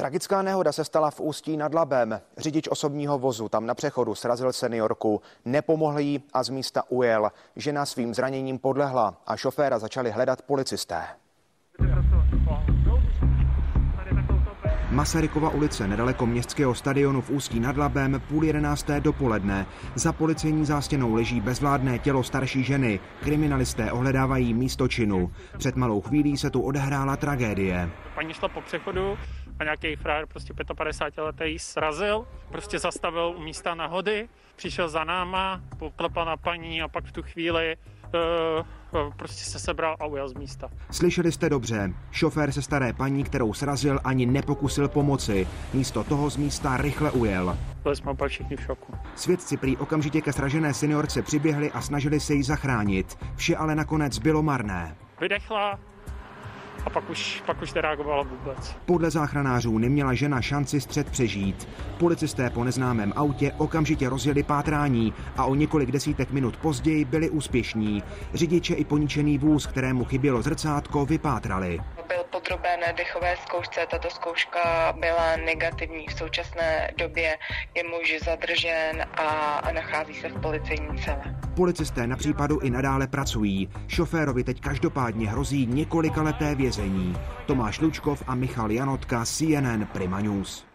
Tragická nehoda se stala v Ústí nad Labem. Řidič osobního vozu tam na přechodu srazil seniorku. Nepomohl jí a z místa ujel. Žena svým zraněním podlehla a šoféra začali hledat policisté. Masarykova ulice nedaleko městského stadionu v Ústí nad Labem půl jedenácté dopoledne. Za policejní zástěnou leží bezvládné tělo starší ženy. Kriminalisté ohledávají místo činu. Před malou chvílí se tu odehrála tragédie. Paní šla po přechodu a nějaký frajer, prostě 55 letý, srazil, prostě zastavil u místa nahody, přišel za náma, poklepal na paní a pak v tu chvíli uh, prostě se sebral a ujel z místa. Slyšeli jste dobře. Šofér se staré paní, kterou srazil, ani nepokusil pomoci. Místo toho z místa rychle ujel. Byli jsme úplně všichni v šoku. Svědci prý okamžitě ke sražené seniorce přiběhli a snažili se jí zachránit. Vše ale nakonec bylo marné. Vydechla, a pak už, pak už nereagovala vůbec. Podle záchranářů neměla žena šanci střed přežít. Policisté po neznámém autě okamžitě rozjeli pátrání a o několik desítek minut později byli úspěšní. Řidiče i poničený vůz, kterému chybělo zrcátko, vypátrali byl podroben dechové zkoušce. Tato zkouška byla negativní. V současné době je muž zadržen a nachází se v policejní cele. Policisté na případu i nadále pracují. Šoférovi teď každopádně hrozí několika leté vězení. Tomáš Lučkov a Michal Janotka, CNN Prima News.